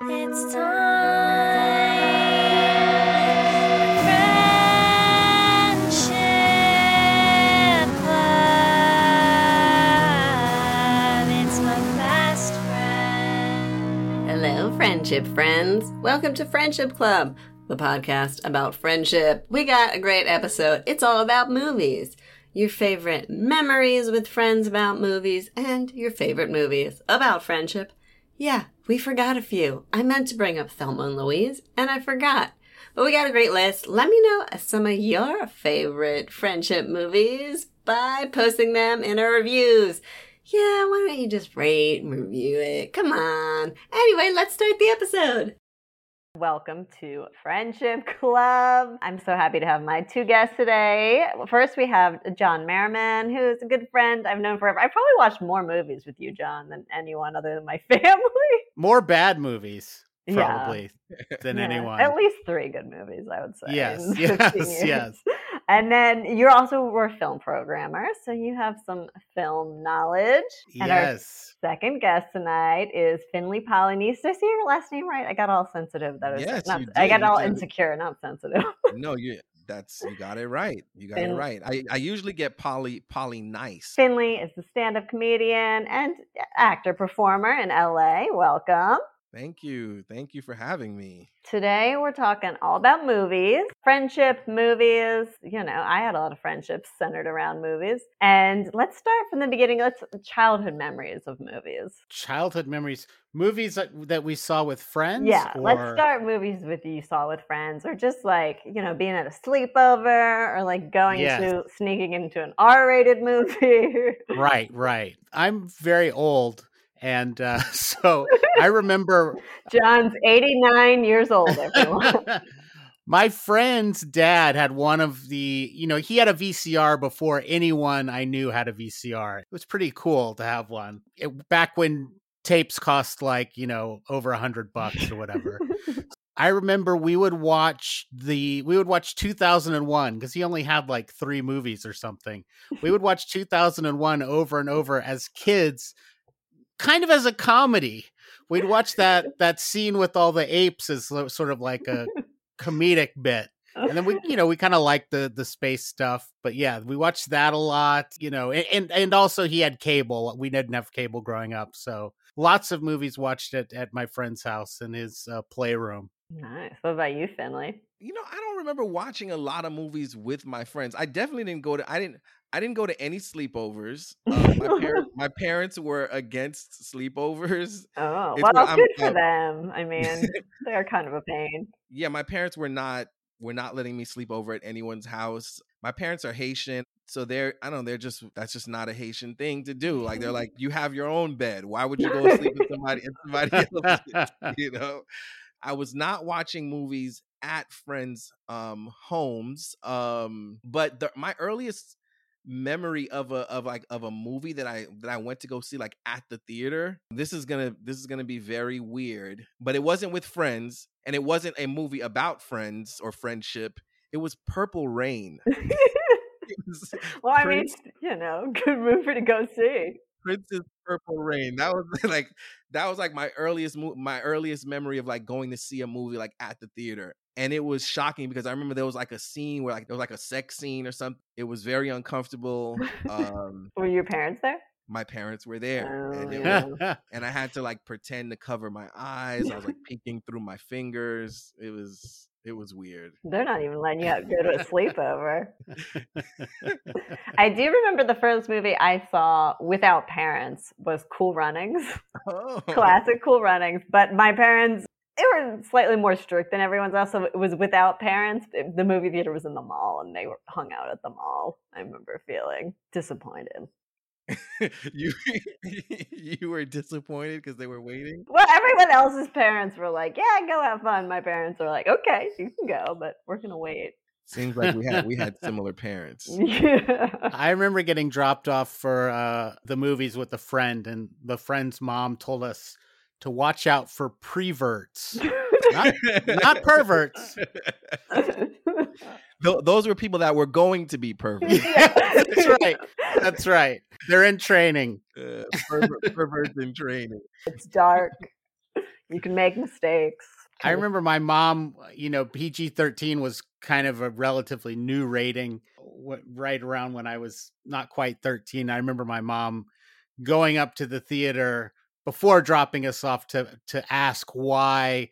It's time Friendship Club. It's my best friend. Hello, friendship friends. Welcome to Friendship Club, the podcast about friendship. We got a great episode. It's all about movies. Your favorite memories with friends about movies and your favorite movies about friendship. Yeah, we forgot a few. I meant to bring up Thelma and Louise, and I forgot. But we got a great list. Let me know some of your favorite friendship movies by posting them in our reviews. Yeah, why don't you just rate and review it? Come on. Anyway, let's start the episode. Welcome to Friendship Club. I'm so happy to have my two guests today. First, we have John Merriman, who's a good friend I've known forever. I probably watched more movies with you, John, than anyone other than my family. More bad movies, Yeah. probably, than Yeah, anyone. At least three good movies, I would say. Yes, yes, yes. And then you're also were a film programmer, so you have some film knowledge. And our second guest tonight is Finley Polynice. Did I say your last name right? I got all sensitive. That is Yes, not, I got all insecure, not sensitive. no, you that's you got it right. You got it right. I, I usually get Polly Polly nice. Finley is the stand-up comedian and actor performer in LA. Welcome. Thank you. Thank you for having me. Today we're talking all about movies, friendship movies. You know, I had a lot of friendships centered around movies. And let's start from the beginning. Let's childhood memories of movies. Childhood memories, movies that, that we saw with friends. Yeah, let's start movies with you saw with friends, or just like you know being at a sleepover, or like going Yes. to sneaking into an R-rated movie. Right, right. I'm very old, and uh, so I remember John's eighty-nine years old. Everyone. my friend's dad had one of the, you know, he had a VCR before anyone I knew had a VCR. It was pretty cool to have one It- back when tapes cost like, you know, over a hundred bucks or whatever. I remember we would watch the we would watch 2001 because he only had like three movies or something. We would watch 2001 over and over as kids, kind of as a comedy. We'd watch that that scene with all the apes as sort of like a comedic bit. And then we, you know, we kind of like the the space stuff, but yeah, we watched that a lot, you know, and, and also he had cable. We didn't have cable growing up, so lots of movies watched at at my friend's house in his uh, playroom. Nice. What about you, Finley? You know, I don't remember watching a lot of movies with my friends. I definitely didn't go to I didn't I didn't go to any sleepovers. Uh, my, parents, my parents were against sleepovers. Oh, It's well, good for them. I mean, they're kind of a pain. Yeah, my parents were not were not letting me sleep over at anyone's house. My parents are Haitian, so they're I don't know, they're just that's just not a Haitian thing to do. Like they're like, you have your own bed. Why would you go sleep with somebody somebody else's? You know, I was not watching movies at friends' um homes. Um, but the, my earliest memory of a of like of a movie that I that I went to go see like at the theater. This is gonna this is gonna be very weird, but it wasn't with friends, and it wasn't a movie about friends or friendship. It was Purple Rain. Well, I mean, you know, good movie to go see. Prince's Purple Rain. That was like that was like my earliest mo- my earliest memory of like going to see a movie like at the theater. And it was shocking because I remember there was like a scene where like there was like a sex scene or something. It was very uncomfortable. Um Were your parents there? my parents were there Oh, it yeah. was, and I had to like pretend to cover my eyes. I was like peeking through my fingers. It was it was weird. They're not even letting you go to a sleepover. I do remember the first movie I saw without parents was Cool Runnings, Oh. classic Cool Runnings. But my parents, they were slightly more strict than everyone's else, so it was without parents. The movie theater was in the mall, and they were hung out at the mall. I remember feeling disappointed. you you were disappointed because they were waiting. Well, everyone else's parents were like, "Yeah, go have fun." My parents were like, "Okay, you can go, but we're gonna wait." Seems like we had we had similar parents. Yeah. I remember getting dropped off for uh, the movies with a friend, and the friend's mom told us to watch out for preverts, not, not perverts. Th- those were people that were going to be perverts. That's right. That's right. They're in training. Uh, perver- perverts in training. It's dark. You can make mistakes. I remember my mom, you know, PG 13 was kind of a relatively new rating right around when I was not quite 13. I remember my mom going up to the theater before dropping us off to, to ask why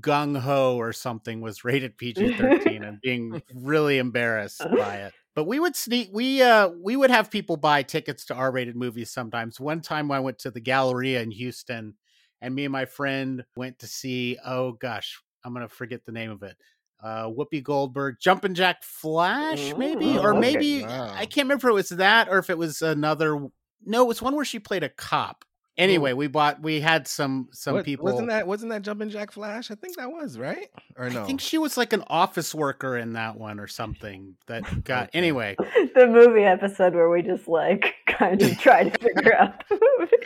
Gung Ho or something was rated PG 13 and being really embarrassed by it. But we would sneak we uh we would have people buy tickets to R-rated movies sometimes. One time I went to the Galleria in Houston and me and my friend went to see oh gosh, I'm going to forget the name of it. Uh Whoopi Goldberg, Jumpin' Jack Flash maybe Ooh, or okay. maybe Wow. I can't remember if it was that or if it was another no, it was one where she played a cop. Anyway, we bought we had some some What- people wasn't that wasn't that Jumpin' Jack Flash? I think that was right or no? I think she was like an office worker in that one or something that got Okay. anyway. the movie episode where we just like kind of try to figure out the movie.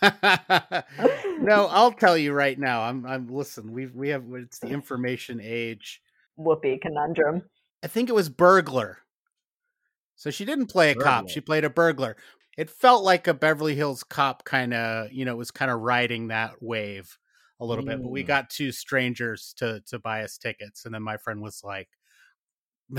no, I'll tell you right now. I'm I'm listen, we we have it's the information age. Whoopi conundrum. I think it was burglar. So she didn't play a cop, she played a burglar. It felt like a Beverly Hills cop kind of, you know, was kind of riding that wave a little bit. But we Mm. got two strangers to to buy us tickets and then my friend was like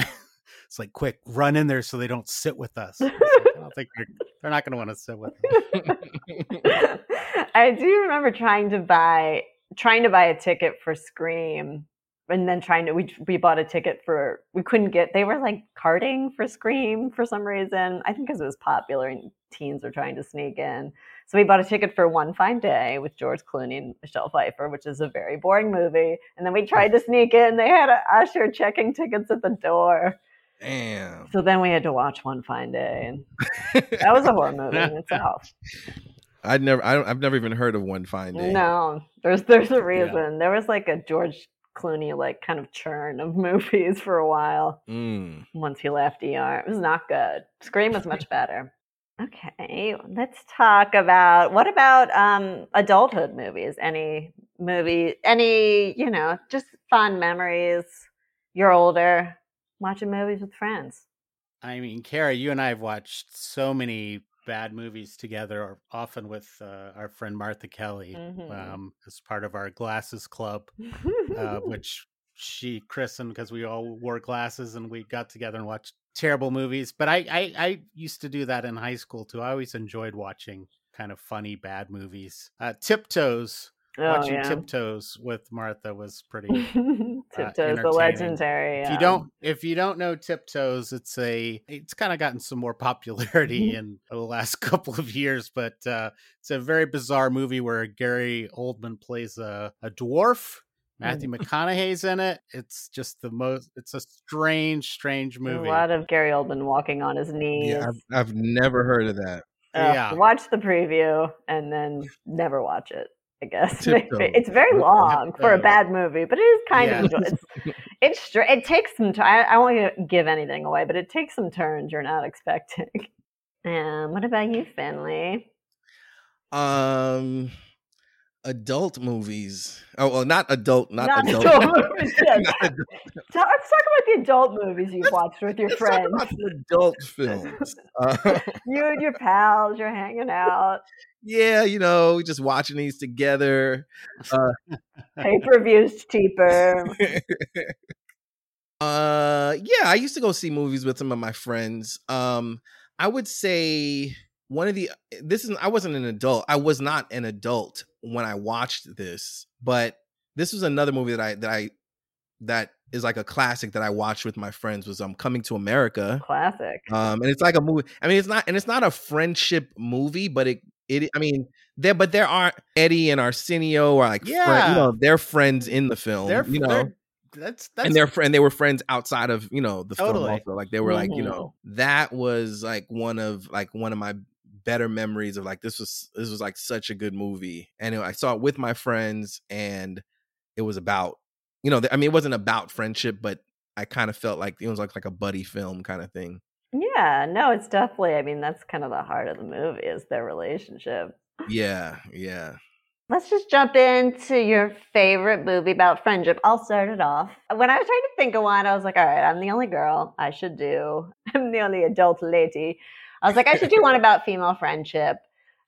it's like quick, run in there so they don't sit with us. I, like, I don't think they're, they're not going to want to sit with us. I do remember trying to buy trying to buy a ticket for Scream and then trying to we we bought a ticket for we couldn't get they were like carding for Scream for some reason. I think because it was popular and teens were trying to sneak in. So we bought a ticket for One Fine Day with George Clooney and Michelle Pfeiffer, which is a very boring movie. And then we tried to sneak in. They had an usher checking tickets at the door. Damn. So then we had to watch One Fine Day, and that was a horror movie in itself. I'd never I don't, I've never even heard of One Fine Day. No, there's there's a reason. There was like a George Clooney like kind of churn of movies for a while Mm. once he left ER. It was not good. Scream was much better. Okay, let's talk about what about um adulthood movies? Any movie, any you know, just fun memories. You're older, watching movies with friends. I mean, Kara, you and I have watched so many bad movies together, often with uh, our friend Martha Kelly, Mhm. um, as part of our Glasses Club, uh, which she christened because we all wore glasses and we got together and watched terrible movies. But I, I, I used to do that in high school too. I always enjoyed watching kind of funny bad movies. Uh, Tiptoes, oh watching yeah. Tiptoes with Martha was pretty Tiptoes, the entertaining. legendary. if you don't if you don't know tiptoes it's a it's kind of gotten some more popularity in the last couple of years but uh it's a very bizarre movie where gary oldman plays a, a dwarf matthew mcconaughey's in it it's just the most it's a strange strange movie. a lot of Gary Oldman walking on his knees. Yeah, I've, I've never heard of that. Ugh, yeah. watch the preview and then never watch it. I guess it's very long for a bad movie, but it is kind Yeah. of it's it's it takes some time. I, I won't give anything away, but it takes some turns you're not expecting. Um, what about you, Finley? Um, adult movies. Oh, well, not adult, not, Not adult. adult movies. Not adult. Let's talk about the adult movies you've watched with your Let's friends. adult films. Uh, You and your pals, you're hanging out. yeah, you know, just watching these together. Pay per view's cheaper. Uh yeah, I used to go see movies with some of my friends. Um I would say one of the this is I wasn't an adult. I was not an adult when I watched this, but this was another movie that I that I that is like a classic that I watched with my friends was um Coming to America. Classic. Um, and it's like a movie. I mean, it's not, and it's not a friendship movie, but it, it. I mean, there, but there are Eddie and Arsenio are like, yeah, Yeah. you know, they're friends in the film. they're, you know, they're- that's that's and they're friend. They were friends outside of you know the Totally. film. Also, like they were like, you know, that was like one of like one of my better memories of like this was this was like such a good movie. And I saw it with my friends, and it was about you know, I mean, it wasn't about friendship, but I kind of felt like it was like like a buddy film kind of thing. Yeah, no, it's definitely. I mean, that's kind of the heart of the movie is their relationship. Yeah, yeah. Let's just jump into your favorite movie about friendship. I'll start it off. When I was trying to think of one, I was like, all right, I'm the only girl. I should do. I'm the only adult lady. I was like, I should do one about female friendship.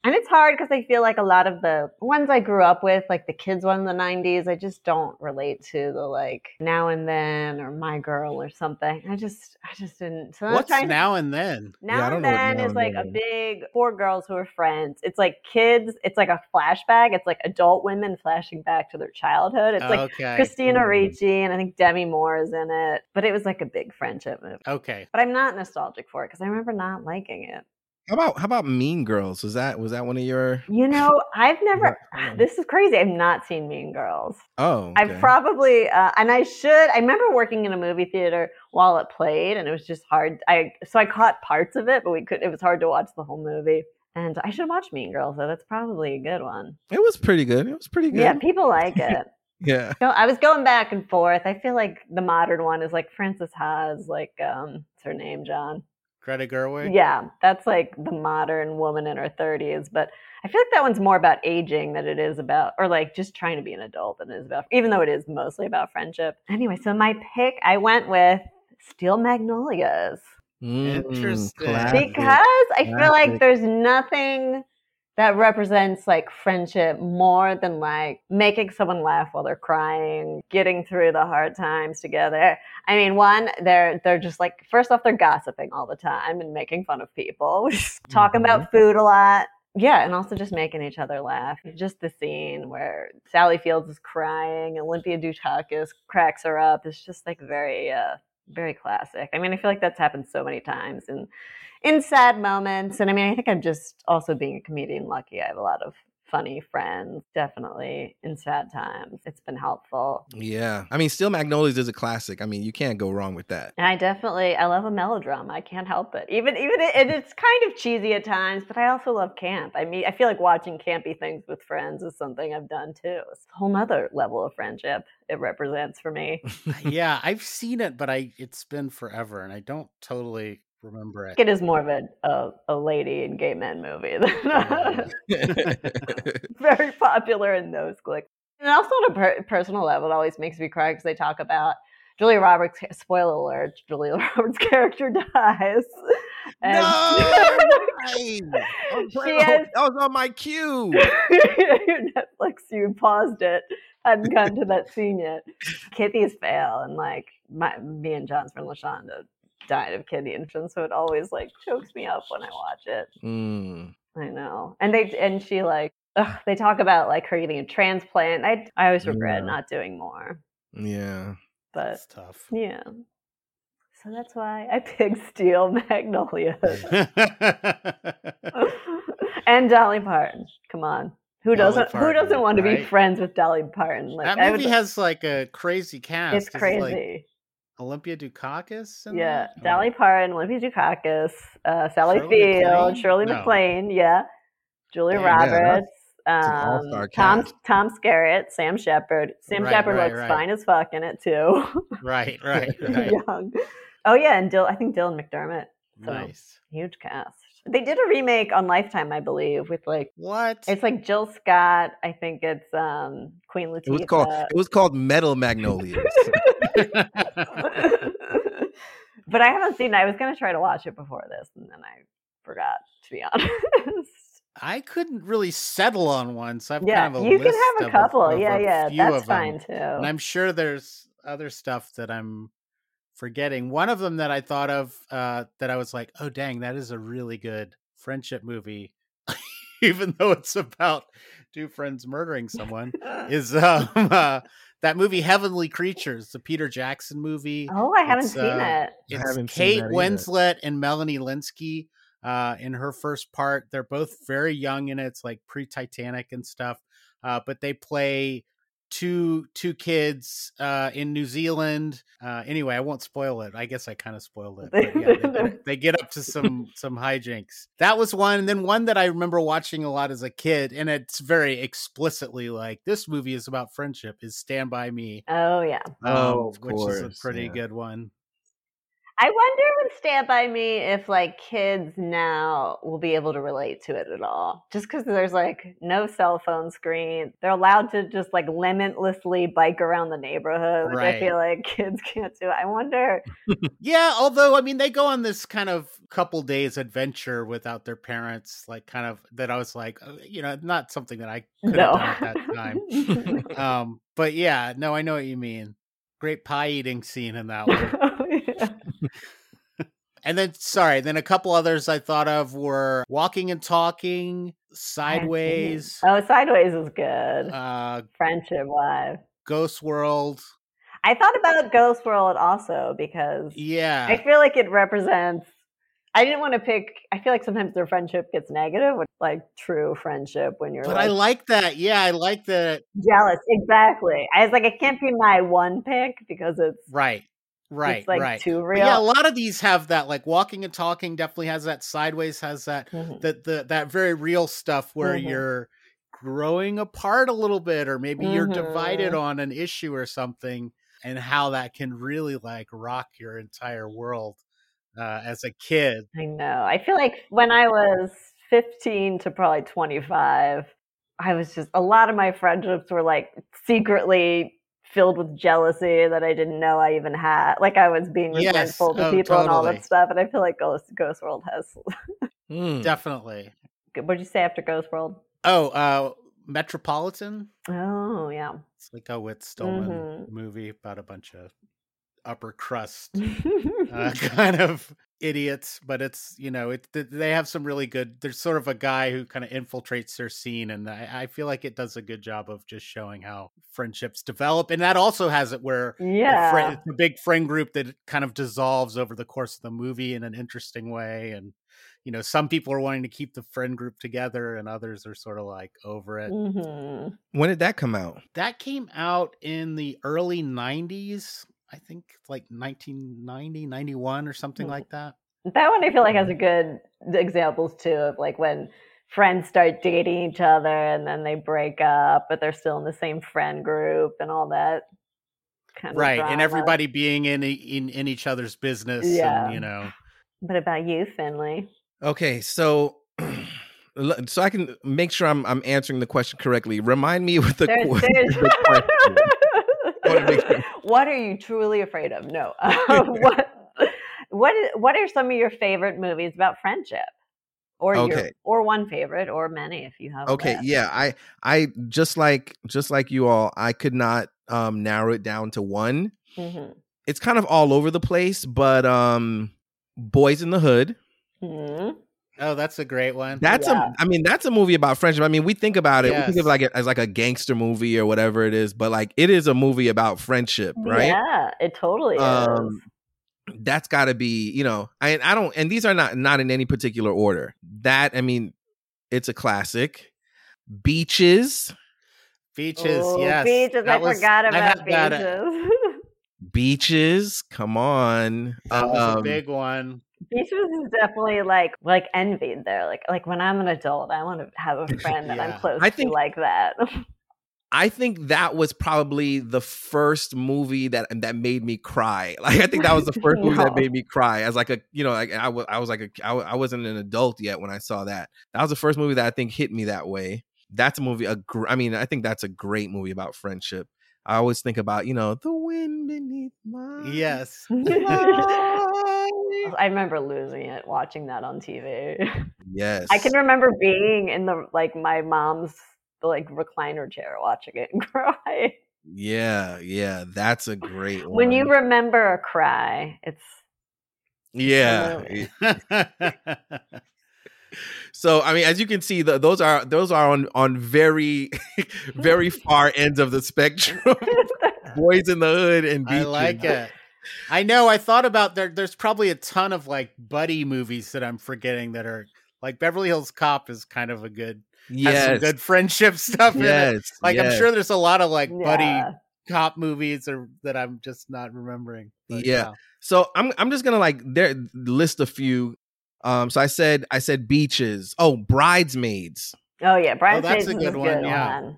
And it's hard because I feel like a lot of the ones I grew up with, like the kids one in the 90s, I just don't relate to the like now and then or my girl or something. I just, I just didn't. So What's trying now and then? now Yeah, and then Now is and like Then a big four girls who are friends. It's like kids. It's like a flashback. It's like adult women flashing back to their childhood. It's like okay. Christina Mm. Ricci and I think Demi Moore is in it. But it was like a big friendship movie. Okay. But I'm not nostalgic for it because I remember not liking it. How about how about Mean Girls? Was that was that one of your? You know, I've never. This is crazy. I've not seen Mean Girls. Oh, I've probably, uh, and I should. I remember working in a movie theater while it played, and it was just hard. I so I caught parts of it, but we could. It was hard to watch the whole movie. And I should watch Mean Girls. So that's probably a good one. It was pretty good. It was pretty good. Yeah, people like it. Yeah. So I was going back and forth. I feel like the modern one is like Frances Ha's, like um, what's her name, John? Greta Gerwig. Yeah, that's like the modern woman in her 30s. But I feel like that one's more about aging than it is about, or like just trying to be an adult than it is about, even though it is mostly about friendship. Anyway, so my pick, I went with Steel Magnolias Mm, Interesting. classic. because I feel like there's nothing that represents like friendship more than like making someone laugh while they're crying, getting through the hard times together. I mean, one, they're they're just like first off, they're gossiping all the time and making fun of people, talking about food a lot. Yeah, and also just making each other laugh. Just the scene where Sally Fields is crying, Olympia Dukakis cracks her up. It's just like very, uh, very classic. I mean, I feel like that's happened so many times and in sad moments. And I mean, I think I'm just also being a comedian lucky. I have a lot of funny friends, definitely in sad times. It's been helpful. Yeah. I mean, Steel Magnolias is a classic. I mean, you can't go wrong with that. And I definitely I love a melodrama. I can't help it. Even even it, and it's kind of cheesy at times, but I also love camp. I mean, I feel like watching campy things with friends is something I've done too. It's a whole nother level of friendship it represents for me. yeah, I've seen it, but I it's been forever, and I don't totally remember it. it is more of a, a, a lady and gay men movie than very popular in those cliques. And also on a per- personal level, it always makes me cry because they talk about Julia Roberts. Spoiler alert: Julia Roberts' character dies. And- Hey, oh, She oh, has- that was on my cue. Netflix, you paused it. Hadn't gotten to that scene yet. Kidneys fail, and like my, me and John's friend Lashonda died of kidney infusion, so it always like chokes me up when I watch it. Mm. I know. And they and she like ugh, they talk about like her getting a transplant. I I always regret Yeah. not doing more. Yeah. But That's tough. yeah. So that's why I picked Steel Magnolias. and Dolly Parton. Come on. Who Dolly doesn't who doesn't want to be friends with Dolly Parton? Like that I movie would, has like a crazy cast. it's Is it, crazy. like, Olympia Dukakis. yeah. that? Dolly Parton, Olympia Dukakis, uh, Sally Shirley Field, MacLaine? Shirley No. MacLaine, yeah. Julia yeah, Roberts. an um, Tom. Tom Skerritt, Sam Shepard. Sam Right, Shepard right, looks right. fine as fuck in it too. Right, right, right. Young. Oh yeah, and Dil- I think Dylan McDermott. So Nice. huge cast. They did a remake on Lifetime, I believe, with like What? it's like Jill Scott. I think it's um Queen Latifah. It was called it was called Metal Magnolias. but I haven't seen it. I was gonna try to watch it before this, and then I forgot. To be honest. I couldn't really settle on one, so I've yeah, kind of a you can have a couple. of yeah, a yeah, few that's of fine too. And I'm sure there's other stuff that I'm forgetting. One of them that I thought of uh, that I was like, oh, dang, that is a really good friendship movie, even though it's about two friends murdering someone, is um, uh, that movie Heavenly Creatures, the Peter Jackson movie. oh, I haven't it's, seen uh, it. It's haven't Kate that. Winslet and Melanie Lynskey uh, in her first part. They're both very young in it. It's like pre Titanic and stuff. Uh, but they play two two kids uh, in New Zealand. Uh, anyway, I won't spoil it. I guess I kind of spoiled it. But yeah, they, get, they get up to some some hijinks. That was one, and then one that I remember watching a lot as a kid, and it's very explicitly like this movie is about friendship. Is Stand by Me? Oh yeah. Oh, of which is a pretty yeah. good one. I wonder with Stand By Me if like kids now will be able to relate to it at all. Just because there's like no cell phone screen. They're allowed to just like limitlessly bike around the neighborhood. Which I feel like kids can't do. I wonder. Yeah, although I mean they go on this kind of couple days adventure without their parents, like kind of that I was like, uh, you know, not something that I could No. have done at that time. um, but yeah, no, I know what you mean. Great pie eating scene in that one. And then sorry, then a couple others I thought of were Walking and Talking, Sideways, Oh, Sideways is good. uh Friendship Live. Ghost World. I thought about Ghost World also because Yeah. I feel like it represents. I didn't want to pick. I feel like sometimes their friendship gets negative, like true friendship when you're but like I like that. Yeah, I like that. jealous. Exactly. I was like, it can't be my one pick because it's Right. Right. it's like right. too But real. yeah, a lot of these have that. Like Walking and Talking definitely has that. Sideways has that. Mhm. That the that very real stuff where Mhm. you're growing apart a little bit, or maybe you're divided Mhm. on an issue or something, and how that can really like rock your entire world uh, as a kid. I know. I feel like when I was 15 to probably 25, I was just a lot of my friendships were like secretly filled with jealousy that I didn't know I even had. Like I was being Yes. resentful to Oh, people and all that stuff. And I feel like Ghost Ghost World has. Hmm. Definitely. what did you say after Ghost World? Oh, uh, Metropolitan. Oh yeah. It's like a Whit Stillman Mhm. movie about a bunch of upper crust uh, kind of idiots, but it's you know it they have some really good. There's sort of a guy who kind of infiltrates their scene, and I, I feel like it does a good job of just showing how friendships develop, and that also has it where the yeah. friend, it's a big friend group that kind of dissolves over the course of the movie in an interesting way, and you know some people are wanting to keep the friend group together, and others are sort of like over it. hmm When did that come out? That came out in the early 90s. I think like 1990, 91 or something Hmm. like that. That one I feel like has a good examples too of like when friends start dating each other and then they break up, but they're still in the same friend group and all that kind of right. And everybody being in, in in each other's business Yeah. and you know. What about you, Finley? Okay, so so I can make sure I'm I'm answering the question correctly. Remind me what the, There's, qu- there's... the question. Wanna make sure. what are you truly afraid of? No. Uh, what what is, what are some of your favorite movies about friendship? Or your Okay. or one favorite or many if you have Okay, yeah, I I just like just like you all, I could not um narrow it down to one. Mhm. It's kind of all over the place, but um Boys in the Hood. Mhm. Oh, that's a great one. That's Yeah. a I mean, that's a movie about friendship. I mean, we think about it, we think of like it as like a gangster movie or whatever it is, but like it is a movie about friendship, right? Yeah, it totally is. Um, that's got to be you know I I don't and these are not not in any particular order. That I mean, it's a classic. Beaches, Beaches, Ooh, yes. Beaches. That I was- forgot about had that, uh, beaches. beaches. Come on, That was a Um, big one. Beaches is definitely like like envied there. Like like when I'm an adult, I want to have a friend that I'm close I think- to like that. I think that was probably the first movie that that made me cry. Like I think that was the first movie that made me cry as like a you know like I was I was like a I, wasn't an adult yet when I saw that. That was the first movie that I think hit me that way. That's a movie. A gr- I mean, I think that's a great movie about friendship. I always think about you know the wind beneath my Yes. I remember losing it watching that on TV. yes. I can remember being in the like my mom's like recliner chair watching it and cry. Yeah, yeah, that's a great one. When you remember a cry, it's yeah. So I mean, as you can see, the, those are those are on on very very far ends of the spectrum. Boys in the Hood and I like it. I know. I thought about there. There's probably a ton of like buddy movies that I'm forgetting that are like Beverly Hills Cop is kind of a good has some Yes, good friendship stuff in it. yes, Like I'm sure there's a lot of like buddy cop movies or that I'm just not remembering. But, Yeah. So I'm I'm just gonna like there list a few. Um, so I said I said beaches. Oh, bridesmaids. Oh yeah, Brian that's a good is a one, good yeah. one.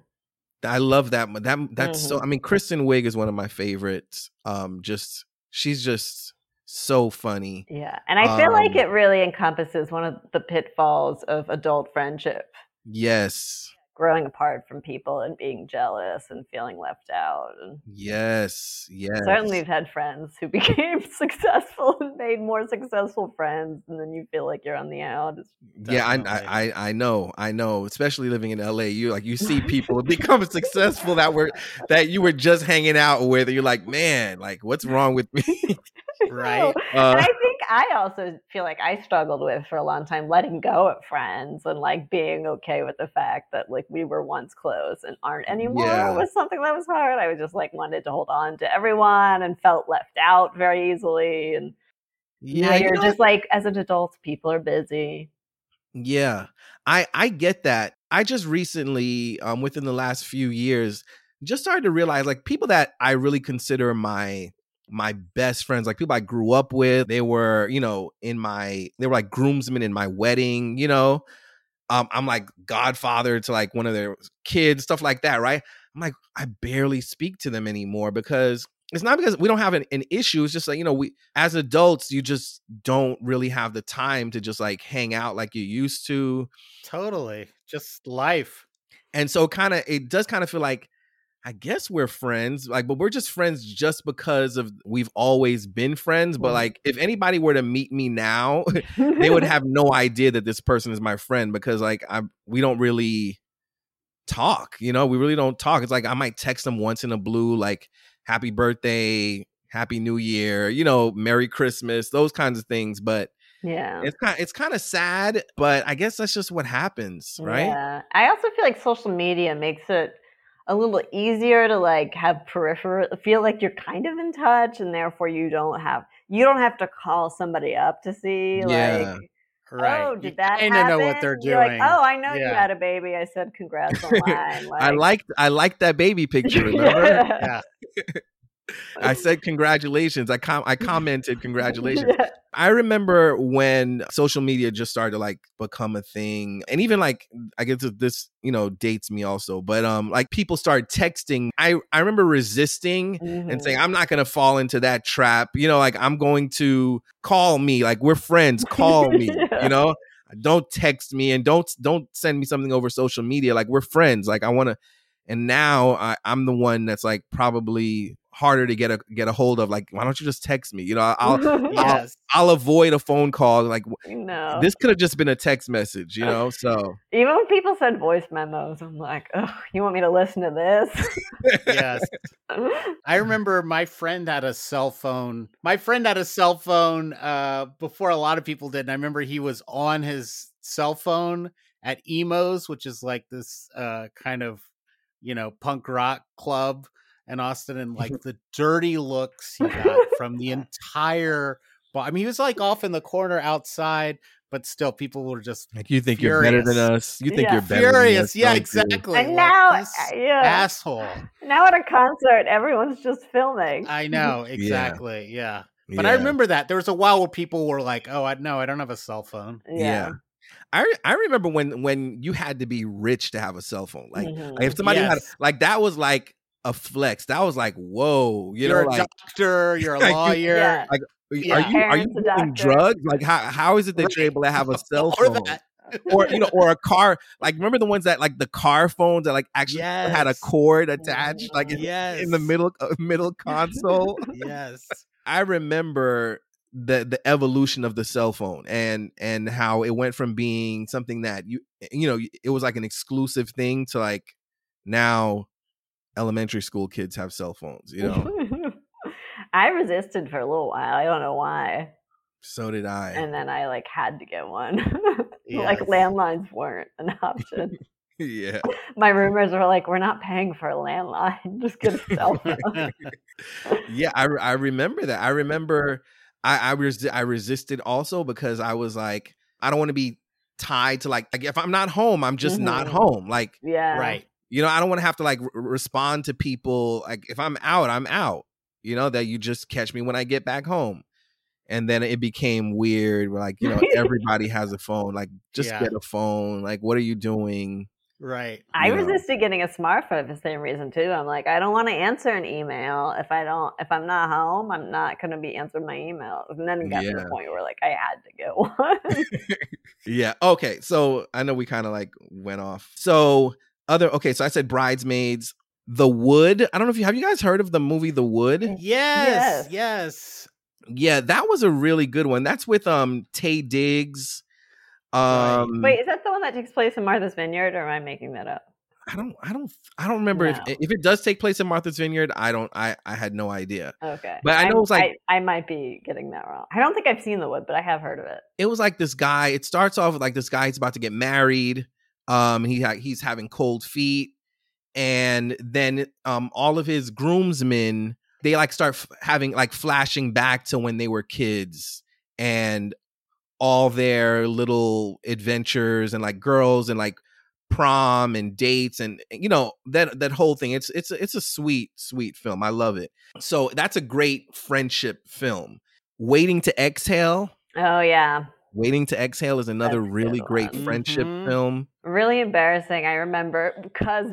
I love that. That that's so. Mhm. I mean, Kristen Wiig is one of my favorites. Um, just she's just so funny. Yeah. And I feel like Um, it really encompasses one of the pitfalls of adult friendship Yes. Growing apart from people and being jealous and feeling left out. And Yes. Yes. certainly, we've had friends who became successful and made more successful friends, and then you feel like you're on the out. Yeah, I, I I know, I know. Especially living in LA, you like you see people become successful that were that you were just hanging out with. And you're like, man, like what's wrong with me? Right. Uh, I think I also feel like I struggled with for a long time letting go of friends and like being okay with the fact that like we were once close and aren't anymore Yeah. was something that was hard. I was just like wanted to hold on to everyone and felt left out very easily. And yeah, now you you're know, just like, as an adult, people are busy. Yeah, I I get that. I just recently, um, within the last few years, just started to realize like people that I really consider my my best friends, like people I grew up with. They were, you know, in my they were like groomsmen in my wedding. You know, um, I'm like godfather to like one of their kids, stuff like that, right? I'm like I barely speak to them anymore because it's not because we don't have an, an issue. It's just like you know, we as adults, you just don't really have the time to just like hang out like you used to, Totally. Just life. and so kind of it does kind of feel like I guess we're friends, like, but we're just friends just because of we've always been friends. But Mhm. like, if anybody were to meet me now, they would have no idea that this person is my friend because like I we don't really talk, you know, we really don't talk. It's like I might text them once in a blue, like happy birthday, happy new year, you know, Merry Christmas, those kinds of things. But yeah. it's kind it's kind of sad, but I guess that's just what happens, right? Yeah. I also feel like social media makes it a little easier to like have peripheral feel like you're kind of in touch and therefore you don't have you don't have to call somebody up to see Yeah. like Right. oh did that kinda know what they're You're doing. like oh I know you had a baby I said congrats online like, I liked I liked that baby picture. Remember? Yeah. I said congratulations. I com- I commented congratulations. Yeah. I remember when social media just started to like become a thing, and even like I guess this you know dates me also, but um like people started texting. I I remember resisting and saying. I'm not gonna fall into that trap. You know, like I'm going to call me. Like we're friends. Call me. Yeah. You know, don't text me and don't don't send me something over social media. Like we're friends. Like I want to. And now I, I'm the one that's like probably harder to get a get a hold of. Like why don't you just text me? You know, I'll Yes. I'll avoid a phone call. Like no. this could have just been a text message. You know, so Even when people send voice memos, I'm like, oh, you want me to listen to this? yes. I remember my friend had a cell phone. My friend had a cell phone uh, before a lot of people did. And I remember he was on his cell phone at Emo's, which is like this uh, kind of, you know, punk rock club in Austin. And like the dirty looks he got from the entire. Well, I mean, he was like off in the corner outside, but still people were just like you think you're better than us. You think Yeah. you're better. than furious. us, Yeah, exactly. and Like, now, uh, yeah, asshole. now at a concert, everyone's just filming. I know exactly. Yeah. But I remember that there was a while where people were like, "Oh, I no, I don't have a cell phone." Yeah. I I remember when when you had to be rich to have a cell phone. Like, Mhm. like if somebody had like that was like a flex. That was like whoa. You You are know, a like doctor, you're a lawyer, Yeah. yeah. are you are you doing drugs? Like how how is it that you're able to have a cell or phone? that. or you know, or a car. Like remember the ones that like the car phones that like actually had a cord attached, like in, yes, in the middle uh, middle console. yes, I remember the the evolution of the cell phone and and how it went from being something that you you know it was like an exclusive thing to like now elementary school kids have cell phones. You know, I resisted for a little while. I don't know why. so did I. And then I like had to get one. like landlines weren't an option. yeah. My roommates were like, "We're not paying for a landline. Just get a cell phone." yeah, I, I remember that. I remember I I, res- I resisted also because I was like, I don't want to be tied to like, like if I'm not home, I'm just not Mhm. home. Like, yeah, right. You know, I don't want to have to like r- respond to people. Like if I'm out, I'm out. You know that you just catch me when I get back home. And then it became weird. Like you know, everybody has a phone. Like just Yeah. get a phone. Like what are you doing? Right. I Yeah. resisted getting a smartphone for the same reason too. I'm like, I don't want to answer an email if I don't if I'm not home. I'm not going to be answering my emails. And then it got to the point where like I had to get one. Yeah. Okay. So I know we kind of like went off. So other okay. So I said bridesmaids. The Wood. I don't know if you have you guys heard of the movie The Wood. Yes. Yes. Yes. Yeah, that was a really good one. That's with um Taye Diggs. Um, Wait, is that the one that takes place in Martha's Vineyard, or am I making that up? I don't, I don't, I don't remember No. if if it does take place in Martha's Vineyard. I don't, I, I had no idea. Okay, But I know it's like- I, I might be getting that wrong. I don't think I've seen the wood, but I have heard of it. It was like this guy. It starts off with like this guy. He's about to get married. Um, he ha- he's having cold feet, and then um, all of his groomsmen they like start f- having like flashing back to when they were kids and all their little adventures and like girls and like prom and dates and you know that that whole thing. It's it's it's a sweet sweet film. I love it. So that's a great friendship film. Waiting to exhale Oh yeah, waiting to exhale is another That's really great one. friendship Mhm. film really embarrassing. I remember because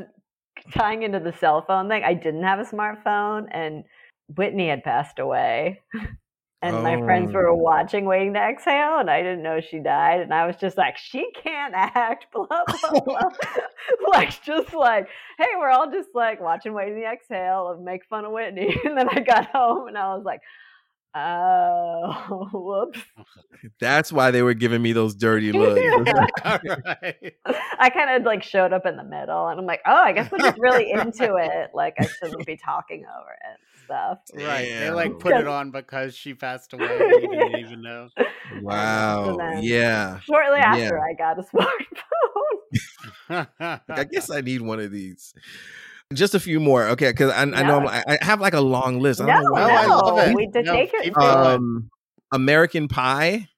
tying into the cell phone thing, I didn't have a smartphone, and Whitney had passed away. And my friends Oh. were watching Waiting to Exhale, and I didn't know she died. And I was just like, she can't act, blah, blah, blah. like, just like, hey, we're all just like watching Waiting to Exhale and make fun of Whitney. And then I got home and I was like, oh, whoops. that's why they were giving me those dirty looks All right. I kind of like showed up in the middle, and I'm like, oh, I guess we're just really into it. Like, I shouldn't be talking over it and stuff. Right. They like put it on because she passed away. You didn't even know. wow then- yeah Shortly Yeah. after I got a smartphone. Like, I guess I need one of these. Just a few more, okay? Because I, I know I'm, I I have like a long list. I no, don't know why. I love it. we did No, take keep it. Um, American Pie.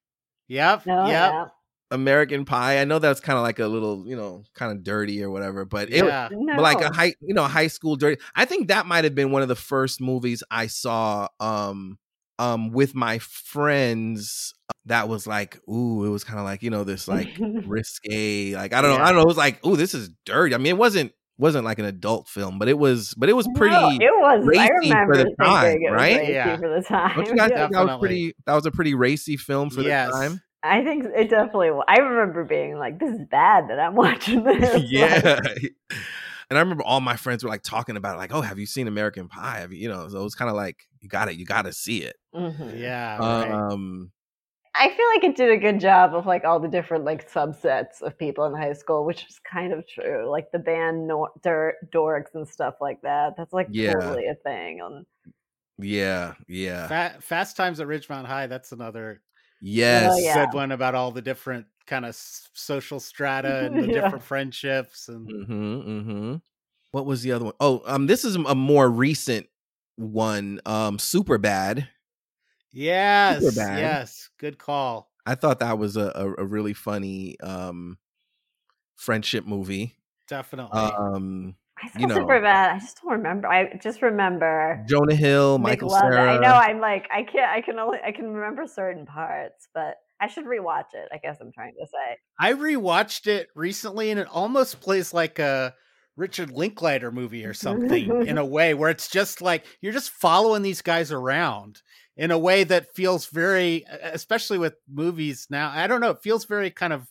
Yep. no, yep. yeah. American Pie. I know that's kind of like a little, you know, kind of dirty or whatever, but it, Yeah. no. but like a high, you know, high school dirty. I think that might have been one of the first movies I saw, um, um, with my friends. That was like, ooh, it was kind of like, you know, this like risque. Like I don't know, I don't know. It was like, ooh, this is dirty. I mean, it wasn't wasn't like an adult film, but it was, but it was pretty. No, it was. I racy for remember the time, it right? racy Yeah. for the time. Don't you guys Yeah. think that was pretty? That was a pretty racy film for yes. the time. I think it definitely. Was. I remember being like, "This is bad that I'm watching this." Like, yeah. And I remember all my friends were like talking about it, like, "Oh, have you seen American Pie?" Have you, you know? So it was kind of like, "You got it, you got to see it." mhm. Yeah. right. Um, I feel like it did a good job of like all the different like subsets of people in high school, which is kind of true. Like the band Nor- Dur- dorks and stuff like that. That's like Yeah. totally a thing. And yeah, yeah, Fa- Fast Times at Ridgemont High. That's another yes, Oh, yeah. good one about all the different kind of social strata and the Yeah. different friendships and Mm-hmm, mm-hmm. What was the other one? Oh, um, this is a more recent one. Um, Super Bad. Yes, bad. yes, good call. I thought that was a, a, a really funny um friendship movie. Definitely. Um, I saw You know. super bad. I just don't remember. I just remember. Jonah Hill, Michael loved. Cera. I know. I'm like I can't. I can only. I can remember certain parts, but I should rewatch it. I guess I'm trying to say. I rewatched it recently and it almost plays like a Richard Linklater movie or something in a way where it's just like you're just following these guys around in a way that feels very especially with movies now. I don't know, it feels very kind of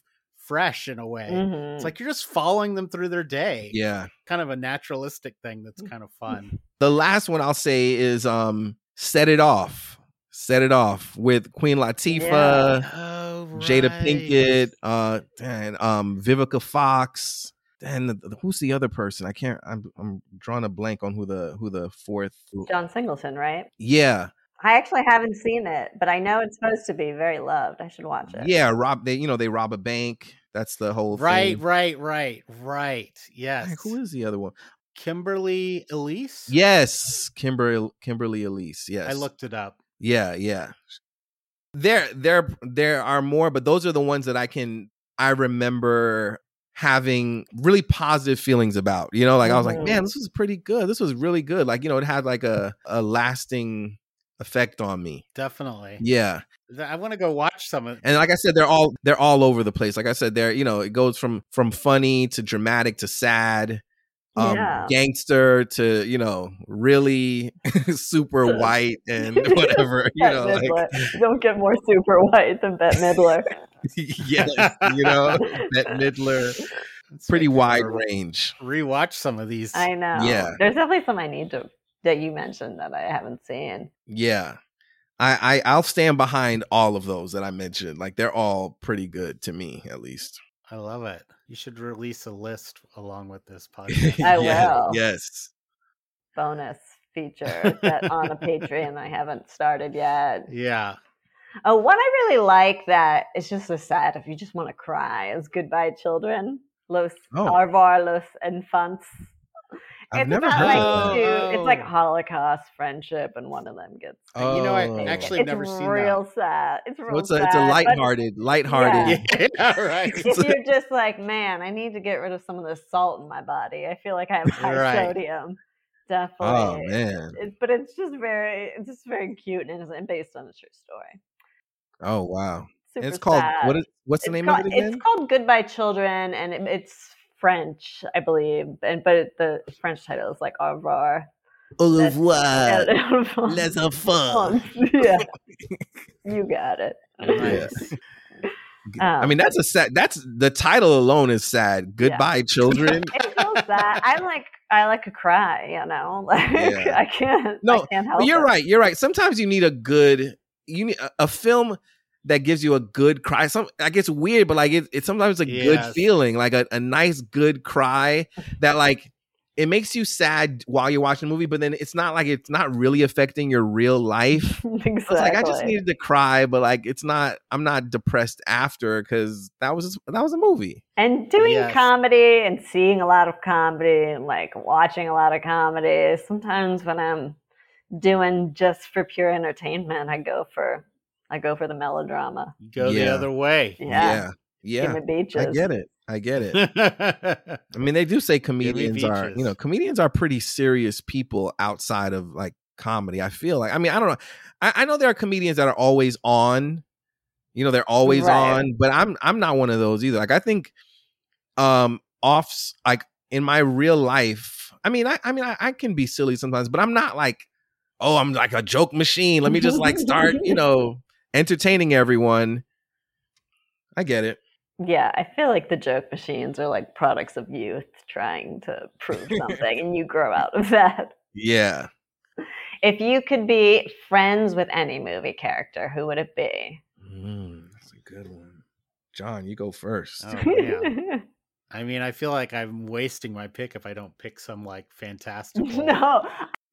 fresh in a way. Mhm. It's like you're just following them through their day. Yeah. Kind of a naturalistic thing that's kind of fun. The last one I'll say is um Set It Off. Set It Off with Queen Latifah, Oh, Jada. Pinkett, uh and um Vivica Fox. And the, the- who's the other person? I can't I'm I'm drawing a blank on who the who the fourth John Singleton, right? Yeah. I actually haven't seen it, but I know it's supposed to be very loved. I should watch it. Yeah, rob they you know they rob a bank. That's the whole Right, thing. right, right, right. Yes. Heck, Who is the other one? Kimberly Elise? Yes, Kimberly Kimberly Elise. Yes. I looked it up. Yeah, yeah. There there there are more, but those are the ones that I can I remember having really positive feelings about. You know, like I was like, man, this was pretty good. This was really good. Like, you know, it had like a a lasting effect on me. Definitely. Yeah. I want to go watch some of. And like I said, they're all they're all over the place. Like I said, they're you know it goes from from funny to dramatic to sad, um, Yeah. gangster to you know really super white and whatever. You know, like, Don't get more super white than Bette Midler. yes, you know that Midler, Let's pretty make wide sure to range. Rewatch some of these. I know. Yeah. There's definitely some I need to that you mentioned that I haven't seen. Yeah. I, I I'll stand behind all of those that I mentioned. Like they're all pretty good to me, at least. I love it. You should release a list along with this podcast. I Yeah, will. Yes. Bonus feature that on a Patreon I haven't started yet. yeah. Uh, oh, one I really like that it's just so sad if you just want to cry is Goodbye Children. Los Oh. Arvar Los Infants. I've it's never about heard like of two, it's like. Oh. Holocaust friendship and one of them gets Oh. You know, I actually it's never seen real sad. It's real So it's a sad. it's a but lighthearted, lighthearted. Yeah. Yeah, right. if you're just like, man, I need to get rid of some of the salt in my body. I feel like I have high Right. sodium. Oh, Definitely. Oh man. It's, but it's just very, it's just very cute and it's based on a true story. Oh wow. Super it's called sad. what is what's the It's name called, of it again? It's called Goodbye Children, and it, it's French, I believe. And but it, the French title is like Au revoir. Au Yeah, enfants. yeah, you got it. Nice. I Um, mean, that's a sad. That's the title alone is sad. Goodbye, children. It feels sad. I like I like a cry, you know. Like Yeah. I can't. No, I can't help you're it. right. You're right. Sometimes you need a good. You need a, a film that gives you a good cry. Some like it's weird, but like it, it's sometimes a good feeling, like a, a nice good cry that like it makes you sad while you're watching the movie, but then it's not like it's not really affecting your real life. exactly. It's like I just needed to cry, but like it's not. I'm not depressed after because that was that was a movie. and doing Yes. comedy and seeing a lot of comedy and like watching a lot of comedy. Sometimes when I'm doing just for pure entertainment, I go for I go for the melodrama. You go the other way. Yeah, yeah, Give me beaches. I get it. I get it. I mean, they do say comedians are, you know, comedians are pretty serious people outside of like comedy. I feel like, I mean, I don't know. I, I know there are comedians that are always on, you know, they're always Right. on, but I'm I'm not one of those either. Like I think, um, offs like in my real life. I mean, I I mean, I, I can be silly sometimes, but I'm not like, oh, I'm like a joke machine. Let me just like start, you know, entertaining everyone. I get it. Yeah, I feel like the joke machines are like products of youth trying to prove something, and you grow out of that. Yeah. If you could be friends with any movie character, who would it be? Mm, that's a good one. John, you go first. Oh, man. I mean, I feel like I'm wasting my pick if I don't pick some like fantastic. no,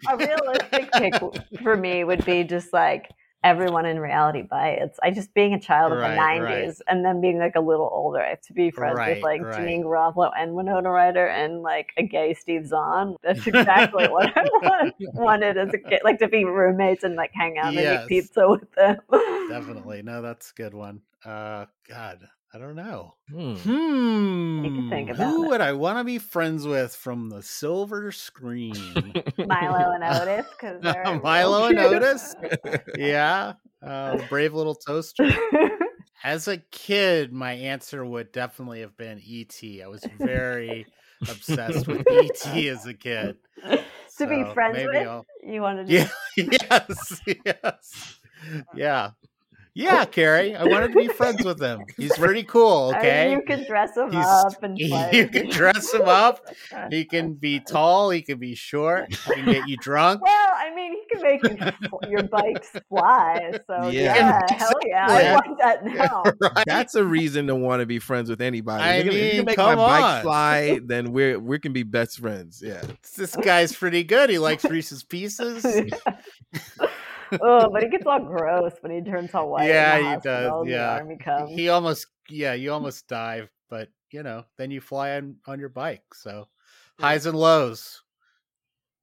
a realistic pick for me would be just like everyone in reality bites. I just being a child of Right, the right. '90s and then being like a little older. I have to be friends Right, with like right. Janeane Garofalo and Winona Ryder and like a gay Steve Zahn. That's exactly what I wanted as a kid, like to be roommates and like hang out and eat pizza with them. Definitely. No, that's a good one. Uh God, I don't know. Hmm. Hmm. think about Who it. would I want to be friends with from the silver screen? Milo and Otis, because Milo and Otis? yeah. Uh, brave little toaster. As a kid, my answer would definitely have been E.T. I was very obsessed with E.T. as a kid. to be friends with. I'll- You wanted to Yeah. yes. Yes. Yeah. Yeah, Carrie. I wanted to be friends with him. He's pretty cool, I mean, okay? you can dress him He's- up and play. you can dress him up. He can be tall, he can be short, he can get you drunk. Well, I mean, he can make you, your bikes fly. So Yeah. yeah, hell yeah, I want that now. Right? That's a reason to want to be friends with anybody. I if you can- if you can make come my bike fly, then we're we can be best friends. Yeah. this guy's pretty good. He likes Reese's Pieces. Oh, but he gets all gross when he turns all white. Yeah, he does, yeah. army comes. He almost, yeah, you almost dive, but you know, then you fly on, on your bike. So highs and lows,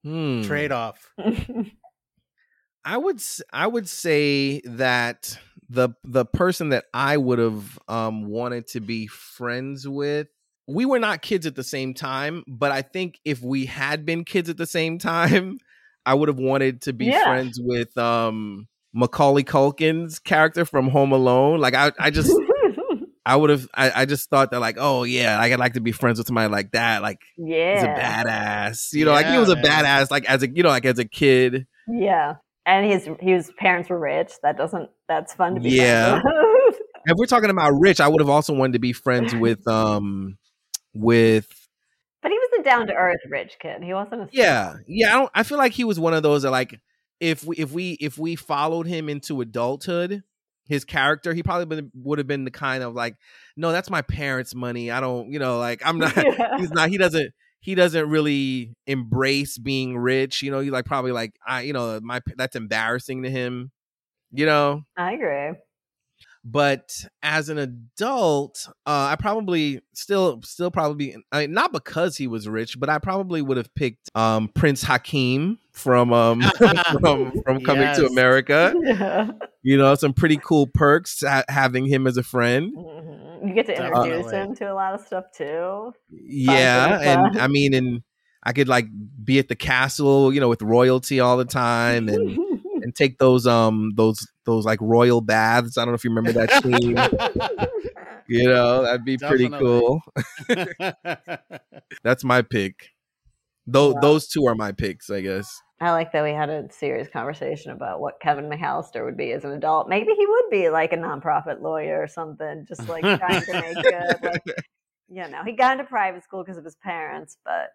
Hmm. trade off. I would I would say that the the person that I would have um wanted to be friends with we were not kids at the same time, but I think if we had been kids at the same time, I would have wanted to be Yeah. friends with um Macaulay Culkin's character from Home Alone. Like I, I just, I would have, I, I just thought that like, oh yeah, like, I'd like to be friends with somebody like that. Like yeah. he's a badass, you know, like he was a man. badass, like as a, you know, like as a kid. Yeah. And his his parents were rich. That doesn't that's fun to be Yeah. friends with. If we're talking about rich, I would have also wanted to be friends with, um, with but he was a down to earth rich kid. He wasn't a Yeah, yeah. I don't. I feel like he was one of those that like if we if we if we followed him into adulthood, his character, he probably been, would have been the kind of like, no, that's my parents' money. I don't, you know, like I'm not. Yeah. He's not. He doesn't. He doesn't really embrace being rich. You know, he like probably like I. You know, my that's embarrassing to him. You know, I agree. But as an adult uh i probably still still probably I mean, not because he was rich but i probably would have picked um prince Akeem from um from from coming to america Yeah. you know some pretty cool perks ha- having him as a friend Mhm. You get to introduce Definitely. him to a lot of stuff too. yeah and i mean and i could like be at the castle you know with royalty all the time and and take those um those those like royal baths i don't know if you remember that scene you know that'd be pretty cool That's my pick. Those Wow. those two are my picks, I guess. I like that we had a serious conversation about what Kevin McAllister would be as an adult. Maybe he would be like a nonprofit lawyer or something, just like trying to make good. Like, you know, he got into private school because of his parents, but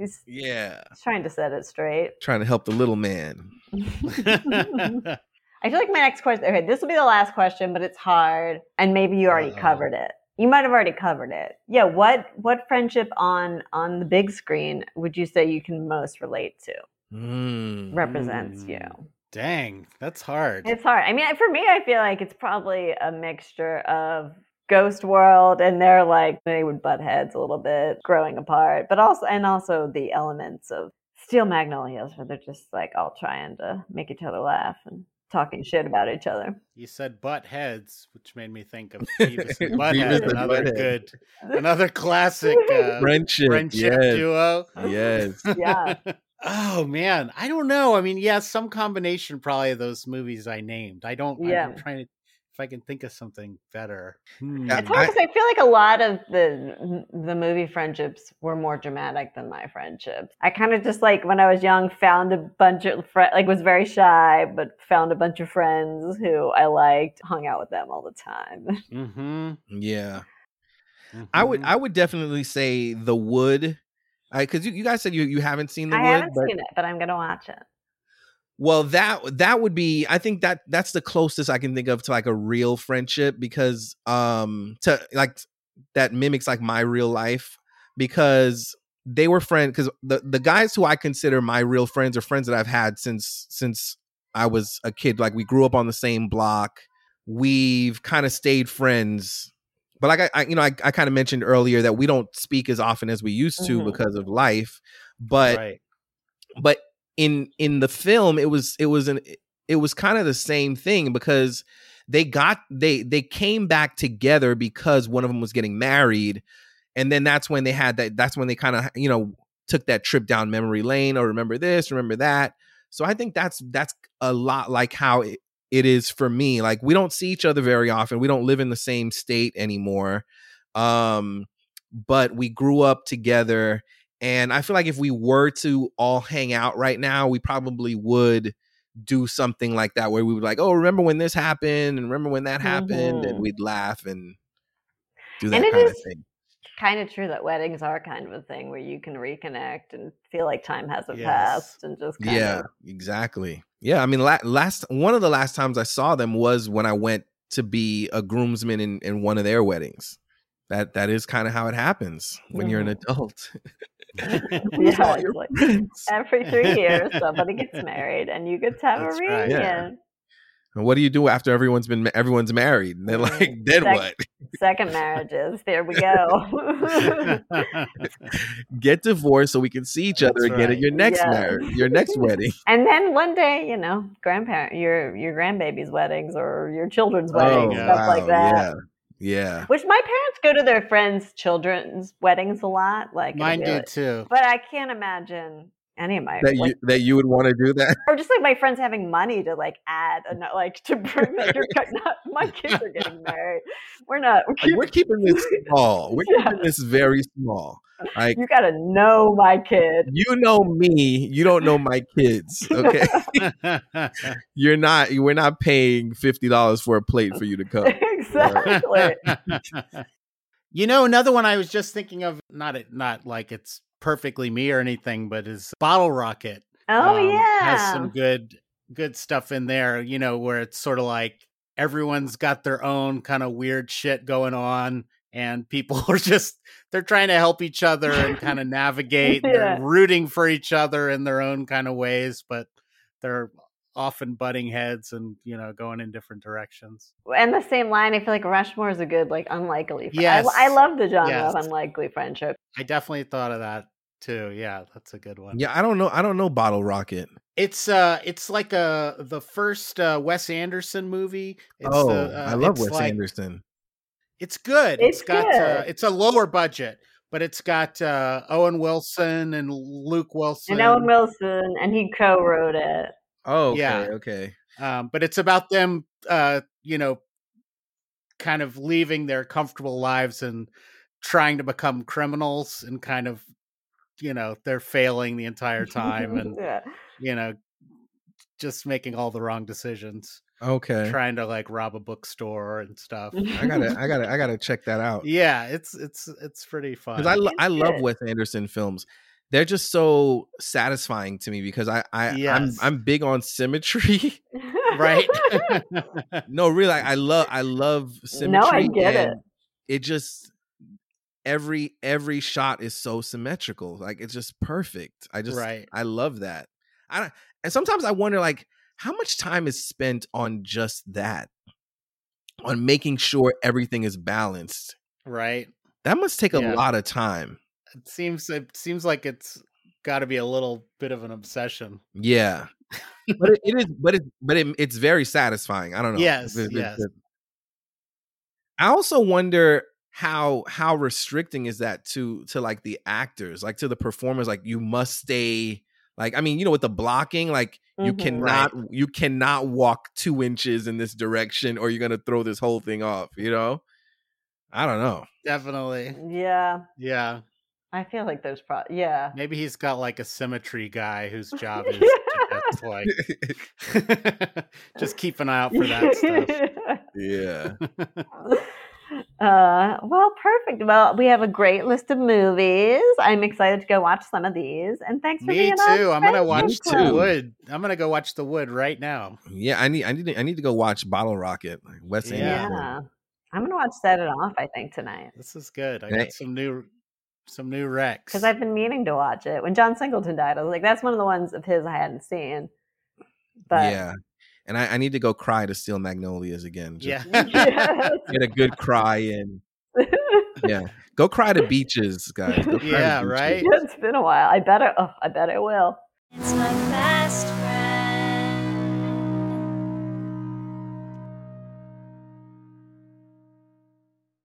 he's, Yeah, trying to set it straight. trying to help the little man. I feel like my next question. Okay, this will be the last question, but it's hard, and maybe you already Uh-oh. covered it. You might have already covered it. Yeah. What what friendship on on the big screen would you say you can most relate to? Mm. Represents you. Mm. Dang, that's hard. It's hard. I mean, for me, I feel like it's probably a mixture of Ghost World and they're like they would butt heads a little bit, growing apart, but also and also the elements of Steel Magnolias, where they're just like all trying to make each other laugh and talking shit about each other. You said butt heads, which made me think of Beavis and Beavis Butthead, and another Butthead. good, another classic uh, Friendship, friendship yes, duo. yes. Yeah. oh man, I don't know. I mean, yeah, some combination probably of those movies I named. I don't. Yeah. I'm trying to if I can think of something better. Hmm. Yeah, It's hard because I feel like a lot of the the movie friendships were more dramatic than my friendships. I kind of just like when I was young found a bunch of friends, like was very shy, but found a bunch of friends who I liked, hung out with them all the time. Mm-hmm. Yeah, I would. I would definitely say the Wood, because you, you guys said you you haven't seen the I Wood. haven't but- seen it, but I'm gonna watch it. Well, that that would be I think that that's the closest I can think of to like a real friendship because um to like that mimics like my real life because they were friends because the the guys who I consider my real friends are friends that I've had since since I was a kid like we grew up on the same block we've kind of stayed friends but like I, I you know I, I kind of mentioned earlier that we don't speak as often as we used to Mhm. because of life but right. but in in the film it was it was an it was kind of the same thing because they got they they came back together because one of them was getting married and then that's when they had that that's when they kind of you know took that trip down memory lane or remember this remember that. So i think that's that's a lot like how it, it is for me like we don't see each other very often we don't live in the same state anymore um but we grew up together and I feel like if we were to all hang out right now, we probably would do something like that where we would like, oh, remember when this happened and remember when that happened, and Mhm. we'd laugh and do that And it kind of thing. Kind of true that weddings are kind of a thing where you can reconnect and feel like time hasn't Yes. passed and just kind Yeah, of exactly. Yeah, I mean, la- last one of the last times I saw them was when I went to be a groomsman in, in one of their weddings. That that is kind of how it happens when you're an adult. Yeah, every three years somebody gets married and you get to have That's a right. reunion. Yeah. And what do you do after everyone's been everyone's married? And they're like, then sec- what? Second marriages. There we go. Get divorced so we can see each other That's again at your next marriage, your next wedding. and then one day, you know, grandparent your your grandbaby's weddings or your children's oh, weddings, Oh, stuff like that. Yeah. Yeah. Which my parents go to their friends' children's weddings a lot. Like Mine be do like- too. But I can't imagine any of my that like, you that you would want to do that. or just like my friends having money to like add and not like to bring like you're cut- not my kids are getting married. We're not. We're Like, we're keeping this small. We're Yeah. keeping this very small. Like you gotta know my kid. you know me, you don't know my kids. Okay, you're not. We're not paying fifty dollars for a plate for you to come. exactly. you know, another one I was just thinking of, not it, not like it's perfectly me or anything, but is Bottle Rocket. Oh um, yeah. has some good good stuff in there. You know, where it's sort of like everyone's got their own kind of weird shit going on, and people are just they're trying to help each other and kind of navigate. Yeah. They're rooting for each other in their own kind of ways, but they're often butting heads and you know going in different directions. and the same line, I feel like Rushmore is a good like unlikely. fri- Yes. I, I love the genre Yes. of unlikely friendship. I definitely thought of that too. Yeah, that's a good one. Yeah, I don't know. I don't know Bottle Rocket. It's uh it's like a the first uh Wes Anderson movie. It's oh, the, uh, I love it's Wes like- Anderson. It's good. It's it's got uh, it's a lower budget, but it's got uh Owen Wilson and Luke Wilson. And Owen Wilson, and he co-wrote it. Oh, okay, Yeah. okay. Um, but it's about them uh, you know, kind of leaving their comfortable lives and trying to become criminals and kind of you know, they're failing the entire time and yeah. you know just making all the wrong decisions. Okay. trying to like rob a bookstore and stuff. I gotta, I gotta, I gotta check that out. yeah, it's it's it's pretty fun. because I, lo- I love. Wes Anderson films. They're just so satisfying to me because I, I, Yes. I'm, I'm big on symmetry. right. no, really, I, I love, I love symmetry. no, I get it. It just every every shot is so symmetrical. Like it's just perfect. I just, Right. I love that. I and sometimes I wonder like how much time is spent on just that, on making sure everything is balanced. right. That must take a lot of time. It seems it seems like it's got to be a little bit of an obsession. Yeah, but it, it is, but it, but it, it's very satisfying. I don't know. Yes, The- the- yes. the- I also wonder how how restricting is that to to like the actors, like to the performers. Like you must stay. Like I mean, you know, with the blocking, like you Mhm. cannot you cannot walk two inches in this direction, or you're gonna throw this whole thing off. You know, I don't know. Definitely. yeah, Yeah. I feel like there's pro. Yeah. Maybe he's got like a symmetry guy whose job is Yeah. just like just keep an eye out for that stuff. yeah. Uh, well, perfect. Well, we have a great list of movies. I'm excited to go watch some of these. And thanks for Me being too. on I'm gonna watch the wood. I'm gonna go watch the wood right now. Yeah, I need I need to, I need to go watch Bottle Rocket. Like Wes Yeah. Anderson. Yeah. I'm gonna watch Set It Off. I think tonight This is good. I Right. got some new some new recs. because I've been meaning to watch it. When John Singleton died, I was like, that's one of the ones of his I hadn't seen. But yeah. And I, I need to go cry to Steel Magnolias again. Just yeah. Get a good cry in. Yeah. Go cry to beaches, guys. Go cry Yeah, beaches. right? it's been a while. I bet. it oh, I bet I will. It's my